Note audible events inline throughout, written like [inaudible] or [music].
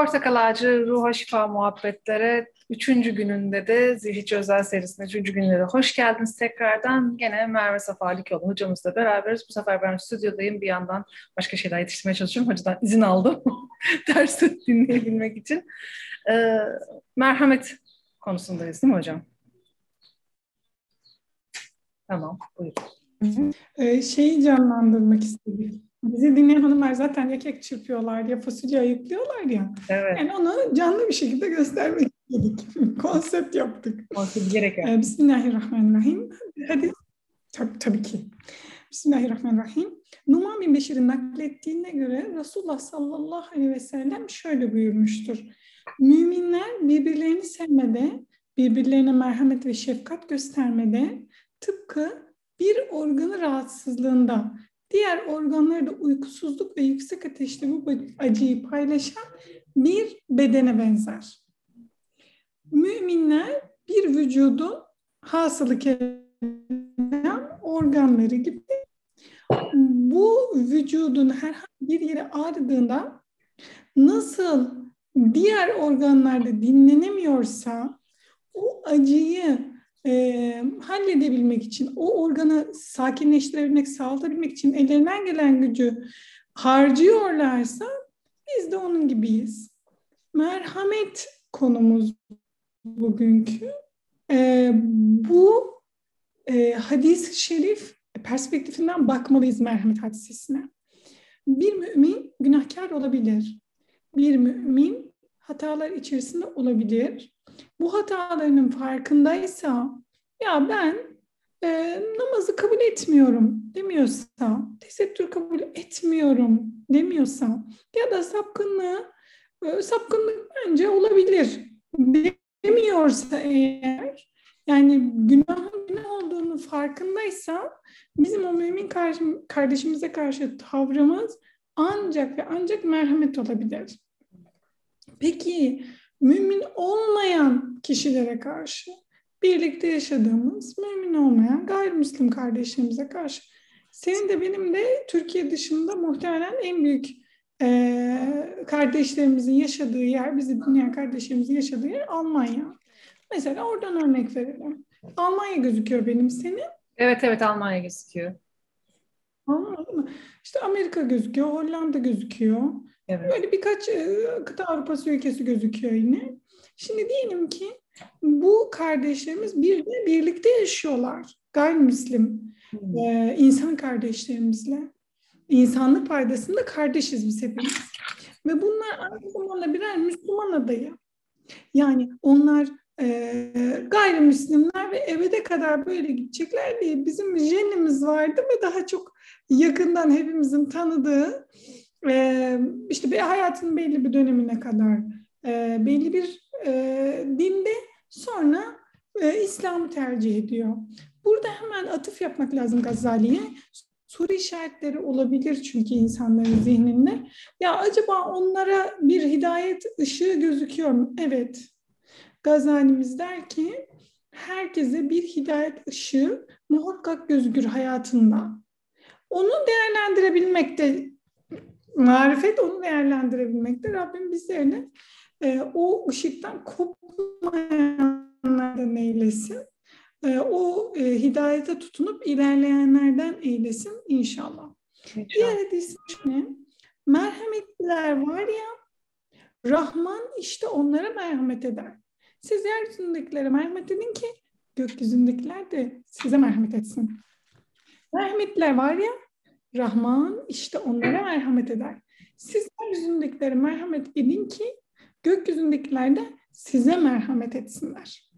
Portakal Ağacı Ruha Şifa Muhabbetlere üçüncü gününde de Zihnici Özel serisinin üçüncü gününde de hoş geldiniz tekrardan. Gene Merve Safarlıkoğlu hocamızla beraberiz. Bu sefer ben stüdyodayım. Bir yandan başka şeyler yetiştirmeye çalışıyorum. Hocadan izin aldım [laughs] dersi dinleyebilmek için. Ee, merhamet konusundayız değil mi hocam? Tamam, buyurun. Ee, şeyi canlandırmak istedim. Bizi dinleyen hanımlar zaten ya kek çırpıyorlar ya fasulye ayıklıyorlar ya. Evet. Yani onu canlı bir şekilde göstermek istedik. [laughs] Konsept yaptık. Konsept gerekiyor. Ee, Bismillahirrahmanirrahim. Hadi tabii, tabii ki. Bismillahirrahmanirrahim. Numan bin Beşir'in naklettiğine göre Resulullah sallallahu aleyhi ve sellem şöyle buyurmuştur. Müminler birbirlerini sevmede, birbirlerine merhamet ve şefkat göstermede tıpkı bir organı rahatsızlığında diğer organları da uykusuzluk ve yüksek ateşte bu acıyı paylaşan bir bedene benzer. Müminler bir vücudun hasılı kelam organları gibi bu vücudun herhangi bir yeri ağrıdığında nasıl diğer organlarda dinlenemiyorsa o acıyı e, halledebilmek için, o organı sakinleştirebilmek, sağlatabilmek için ellerinden gelen gücü harcıyorlarsa biz de onun gibiyiz. Merhamet konumuz bugünkü. E, bu e, hadis-i şerif perspektifinden bakmalıyız merhamet hadisesine. Bir mümin günahkar olabilir. Bir mümin hatalar içerisinde olabilir. Bu hatalarının farkındaysa ya ben e, namazı kabul etmiyorum demiyorsa, tesettür kabul etmiyorum demiyorsa ya da sapkınlığı e, sapkınlık bence olabilir demiyorsa eğer yani günahın günah olduğunu farkındaysa bizim o mümin kardeşimize karşı tavrımız ancak ve ancak merhamet olabilir. Peki mümin olmayan kişilere karşı, birlikte yaşadığımız mümin olmayan gayrimüslim kardeşlerimize karşı. Senin de benim de Türkiye dışında muhtemelen en büyük e, kardeşlerimizin yaşadığı yer, bizi dinleyen kardeşlerimizin yaşadığı yer Almanya. Mesela oradan örnek verelim. Almanya gözüküyor benim senin. Evet evet Almanya gözüküyor. Anladın mı? İşte Amerika gözüküyor, Hollanda gözüküyor. Evet. Böyle birkaç e, kıta Avrupası ülkesi gözüküyor yine. Şimdi diyelim ki bu kardeşlerimiz bir de birlikte yaşıyorlar. Gayrimüslim hmm. e, insan kardeşlerimizle. İnsanlık paydasında kardeşiz biz hepimiz. Ve bunlar aynı zamanda birer Müslüman adayı. Yani onlar e, gayrimüslimler ve ebede kadar böyle gidecekler diye bizim jenimiz vardı ve daha çok yakından hepimizin tanıdığı e, işte bir hayatın belli bir dönemine kadar e, belli bir e, dinde sonra e, İslam'ı tercih ediyor. Burada hemen atıf yapmak lazım Gazali'ye. Soru işaretleri olabilir çünkü insanların zihninde. Ya acaba onlara bir hidayet ışığı gözüküyor mu? Evet. Gazali'miz der ki herkese bir hidayet ışığı muhakkak gözükür hayatında. Onu değerlendirebilmek de marifet onu değerlendirebilmekte. Rabbim bizleri e, o ışıktan kopmayanlardan eylesin. E, o e, hidayete tutunup ilerleyenlerden eylesin inşallah. inşallah. Diğer hadis ne? Merhametliler var ya Rahman işte onlara merhamet eder. Siz yeryüzündekilere merhamet edin ki gökyüzündekiler de size merhamet etsin. Merhametliler var ya Rahman işte onlara merhamet eder. Siz yeryüzündekilere merhamet edin ki gökyüzündekiler de size merhamet etsinler.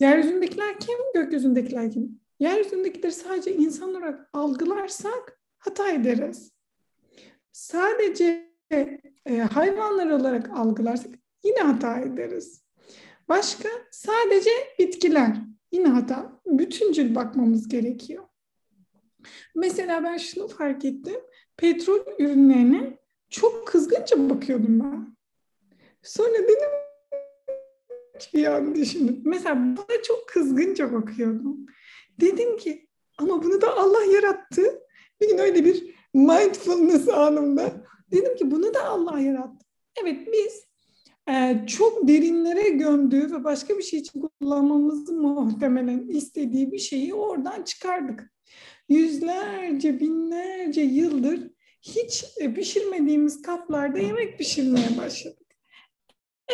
Yeryüzündekiler kim? Gökyüzündekiler kim? Yeryüzündekileri sadece insan olarak algılarsak hata ederiz. Sadece e, hayvanlar olarak algılarsak yine hata ederiz. Başka sadece bitkiler yine hata. Bütüncül bakmamız gerekiyor. Mesela ben şunu fark ettim. Petrol ürünlerine çok kızgınca bakıyordum ben. Sonra dedim bir an düşündüm. Mesela buna çok kızgınca bakıyordum. Dedim ki ama bunu da Allah yarattı. Bir gün öyle bir mindfulness anımda. Dedim ki bunu da Allah yarattı. Evet biz e, çok derinlere gömdüğü ve başka bir şey için kullanmamızı muhtemelen istediği bir şeyi oradan çıkardık. Yüzlerce, binlerce yıldır hiç e, pişirmediğimiz kaplarda yemek pişirmeye başladık.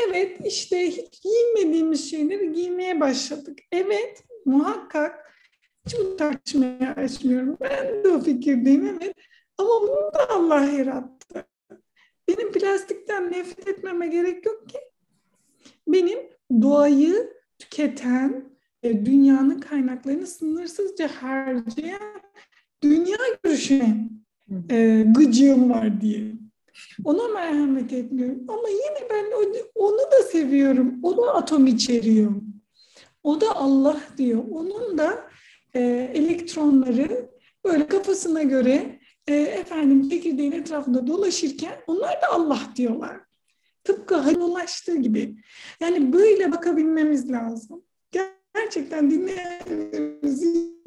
Evet işte hiç giymediğimiz şeyleri giymeye başladık. Evet muhakkak hiç bu tartışmayı açmıyorum. Ben de o fikirdeyim evet. Ama bunu da Allah yarattı. Benim plastikten nefret etmeme gerek yok ki. Benim doğayı tüketen, dünyanın kaynaklarını sınırsızca harcayan dünya görüşüne e, gıcığım var diye. Ona merhamet etmiyorum. Ama yine ben onu da seviyorum. O da atom içeriyor. O da Allah diyor. Onun da e, elektronları böyle kafasına göre e, efendim çekirdeğin etrafında dolaşırken onlar da Allah diyorlar. Tıpkı halolaştığı gibi. Yani böyle bakabilmemiz lazım. Gerçekten dinleyenlerimizin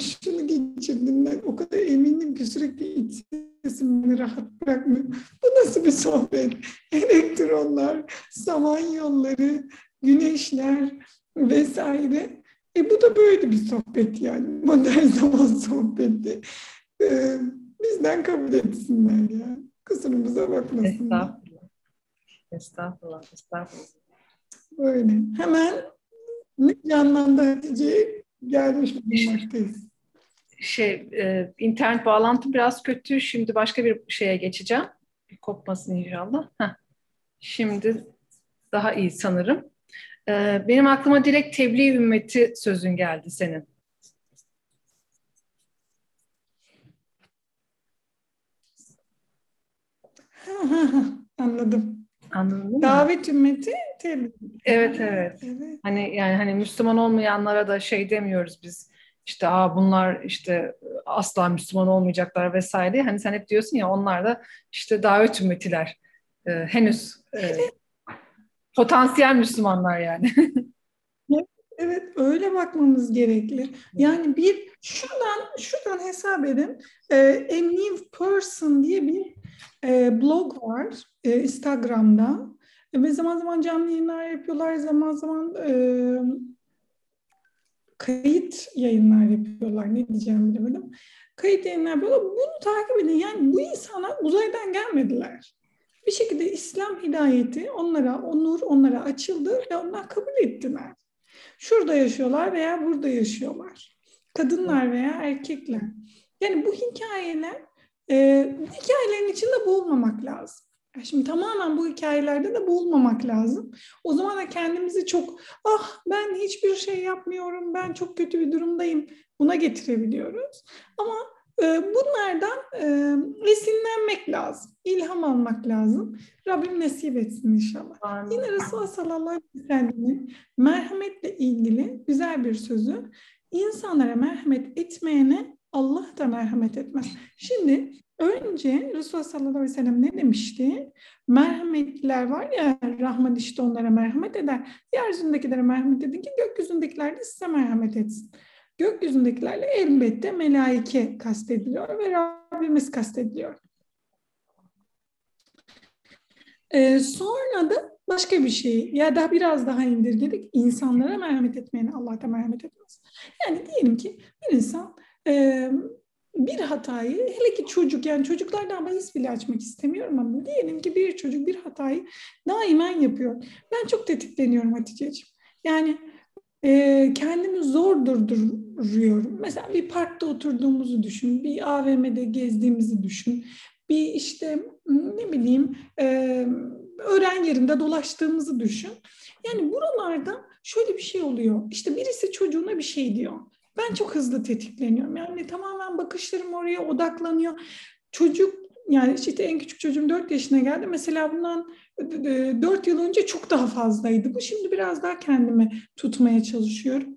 şunu geçirdim ben. O kadar eminim ki sürekli iç sesimi rahat bırakmıyor. Bu nasıl bir sohbet? Elektronlar, samanyolları, güneşler vesaire. E bu da böyle bir sohbet yani. Modern zaman sohbeti. Ee, bizden kabul etsinler ya. Kusurumuza bakmasınlar. Estağfurullah. Estağfurullah. Estağfurullah. Böyle. Hemen canlandı Hatice gelmiş bulunmaktayız. Şey, e, internet bağlantı biraz kötü. Şimdi başka bir şeye geçeceğim. Bir kopmasın inşallah. Heh. Şimdi daha iyi sanırım. E, benim aklıma direkt tebliğ ümmeti sözün geldi senin. Anladım. Anladın mı? Davet ümmeti tebliğ. Evet, evet evet. Hani yani hani Müslüman olmayanlara da şey demiyoruz biz. İşte Aa, bunlar işte asla Müslüman olmayacaklar vesaire. Hani sen hep diyorsun ya onlar da işte davet ümmetiler. Ee, henüz e, potansiyel Müslümanlar yani. [laughs] Evet öyle bakmamız gerekli. Yani bir şuradan şuradan hesap edin. E, A New Person diye bir e, blog var e, Instagram'da ve zaman zaman canlı yayınlar yapıyorlar, zaman zaman e, kayıt yayınlar yapıyorlar. Ne diyeceğimi bilemedim. Kayıt yayınlar yapıyorlar. Bunu takip edin. Yani bu insanlar uzaydan gelmediler. Bir şekilde İslam hidayeti onlara, onur onlara açıldı ve onlar kabul ettiler. Şurada yaşıyorlar veya burada yaşıyorlar. Kadınlar veya erkekler. Yani bu hikayeler e, hikayelerin içinde boğulmamak lazım. Şimdi tamamen bu hikayelerde de boğulmamak lazım. O zaman da kendimizi çok ah ben hiçbir şey yapmıyorum, ben çok kötü bir durumdayım buna getirebiliyoruz. Ama e, bunlardan e, esinlenmek lazım, ilham almak lazım. Rabbim nasip etsin inşallah. Amin. Yine Resulullah sallallahu aleyhi ve sellem'in merhametle ilgili güzel bir sözü. İnsanlara merhamet etmeyene Allah da merhamet etmez. Şimdi önce Resulullah sallallahu aleyhi ve sellem ne demişti? Merhametliler var ya rahmet işte onlara merhamet eder. Yeryüzündekilere merhamet edin ki gökyüzündekiler de size merhamet etsin. Gökyüzündekilerle elbette melaike kastediliyor ve Rabbimiz kastediliyor. Ee, sonra da başka bir şey ya da biraz daha indirgedik insanlara merhamet etmeyene Allah da merhamet etmez. Yani diyelim ki bir insan e, bir hatayı hele ki çocuk yani çocuklardan bahis bile açmak istemiyorum ama diyelim ki bir çocuk bir hatayı daimen yapıyor. Ben çok tetikleniyorum Hatice'ciğim. Yani e, kendimi zor durduruyorum. Mesela bir parkta oturduğumuzu düşün, bir AVM'de gezdiğimizi düşün, bir işte ne bileyim e, öğren yerinde dolaştığımızı düşün. Yani buralarda şöyle bir şey oluyor. İşte birisi çocuğuna bir şey diyor. Ben çok hızlı tetikleniyorum. Yani tamamen bakışlarım oraya odaklanıyor. Çocuk yani işte en küçük çocuğum 4 yaşına geldi. Mesela bundan 4 yıl önce çok daha fazlaydı. Bu şimdi biraz daha kendimi tutmaya çalışıyorum.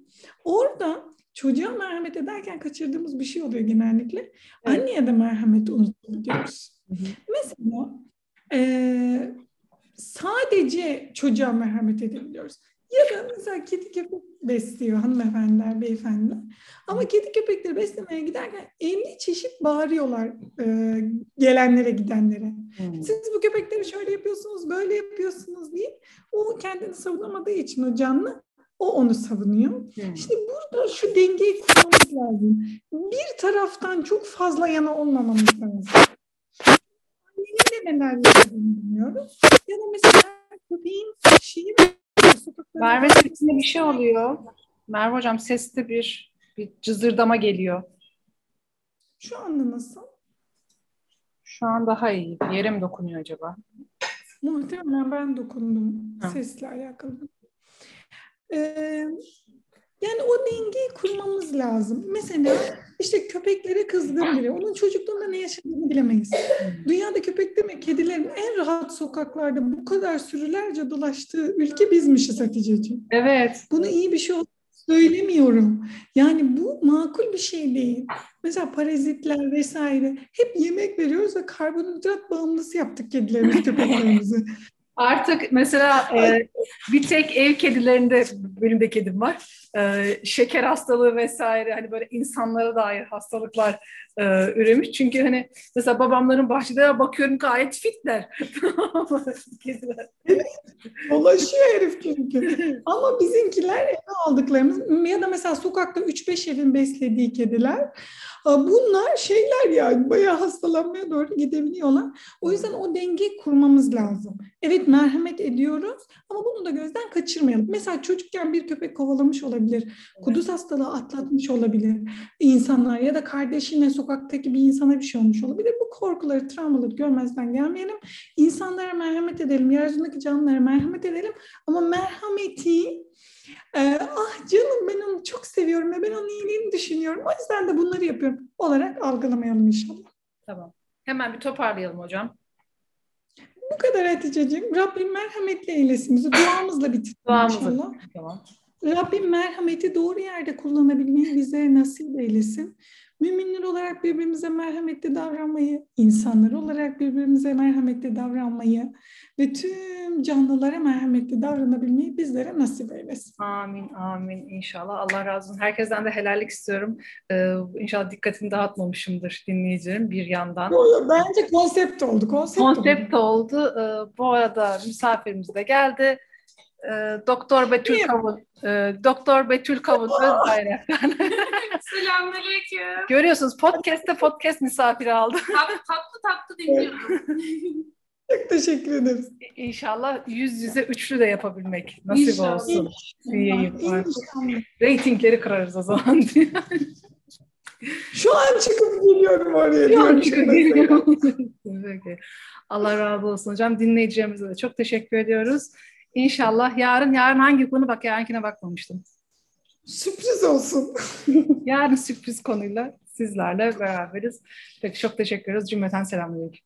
Orada çocuğa merhamet ederken kaçırdığımız bir şey oluyor genellikle. Evet. Anneye de merhameti unutuyoruz. Mesela e, sadece çocuğa merhamet edebiliyoruz. Ya da mesela kedi köpek besliyor hanımefendiler, beyefendiler. Ama kedi köpekleri beslemeye giderken 50 çeşit bağırıyorlar e, gelenlere gidenlere. Hmm. Siz bu köpekleri şöyle yapıyorsunuz, böyle yapıyorsunuz diye. O kendini savunamadığı için o canlı o onu savunuyor. Hmm. Şimdi burada şu dengeyi kurmamız lazım. Bir taraftan çok fazla yana olmamamız lazım. Annenin de neler yaptığını bilmiyoruz. Ya da mesela köpeğin şeyi Merve sesinde bir şey oluyor. Merve hocam seste bir bir cızırdama geliyor. Şu anda nasıl? Şu an daha iyi. Bir yere mi dokunuyor acaba? Muhtemelen ben dokundum. Ha. Sesle alakalı. Ee, yani o dengeyi kurmamız lazım. Mesela işte köpeklere kızgın biri. Onun çocukluğunda ne yaşadığını bilemeyiz. Dünyada köpek demek kedilerin en rahat sokaklarda bu kadar sürülerce dolaştığı ülke bizmişiz Hatice'ciğim. Evet. Bunu iyi bir şey olarak söylemiyorum. Yani bu makul bir şey değil. Mesela parazitler vesaire hep yemek veriyoruz ve karbonhidrat bağımlısı yaptık kedilerimizi, [laughs] köpeklerimizi. Artık mesela e, bir tek ev kedilerinde benim de kedim var. E, şeker hastalığı vesaire hani böyle insanlara dair hastalıklar e, üremiş. Çünkü hani mesela babamların bahçede bakıyorum gayet fitler. [laughs] kediler. Dolaşıyor herif çünkü. Ama bizimkiler eve aldıklarımız ya da mesela sokakta 3-5 evin beslediği kediler bunlar şeyler yani bayağı hastalanmaya doğru gidebiliyorlar. O yüzden o dengeyi kurmamız lazım. Evet merhamet ediyoruz ama bunu da gözden kaçırmayalım. Mesela çocukken bir köpek kovalamış olabilir. Kuduz hastalığı atlatmış olabilir insanlar ya da kardeşine sokaktaki bir insana bir şey olmuş olabilir. Bu korkuları, travmaları görmezden gelmeyelim. İnsanlara merhamet edelim. Yeryüzündeki canlılara merhamet edelim. Ama merhameti ee, ah canım ben onu çok seviyorum ve ben onun iyiliğini düşünüyorum. O yüzden de bunları yapıyorum olarak algılamayalım inşallah. Tamam. Hemen bir toparlayalım hocam. Kadar Hatice'ciğim. Rabbim merhametli eylesin bizi. Duamızla bitirelim Duamızla. inşallah. Tamam. Rabbim merhameti doğru yerde kullanabilmeyi bize nasip eylesin. Müminler olarak birbirimize merhametli davranmayı, insanlar olarak birbirimize merhametli davranmayı ve tüm canlılara merhametli davranabilmeyi bizlere nasip eylesin. Amin, amin inşallah. Allah razı olsun. Herkesten de helallik istiyorum. Ee, inşallah dikkatini dağıtmamışımdır dinleyicilerin bir yandan. Bence konsept oldu. Konsept, konsept oldu. oldu. Ee, bu arada misafirimiz de geldi. Ee, Doktor Betül Kavun, e, Doktor Betül Kavun Özbayrak. [laughs] [laughs] Selamünaleyküm. Görüyorsunuz podcast'te podcast misafiri aldı. tatlı tatlı tatlı dinliyorum. [laughs] Çok teşekkür ederiz. İnşallah yüz yüze üçlü de yapabilmek nasip İnşallah. olsun. İnşallah. Reytingleri kırarız o zaman Şu an çıkıp geliyorum oraya. Şu an çıkıp geliyorum. Allah razı olsun hocam. Dinleyicilerimize de çok teşekkür ediyoruz. İnşallah yarın, yarın hangi konu bak yarınkine bakmamıştım. Sürpriz olsun. [laughs] yarın sürpriz konuyla sizlerle beraberiz. Peki çok teşekkür ederiz. Cümleten selamünaleyküm.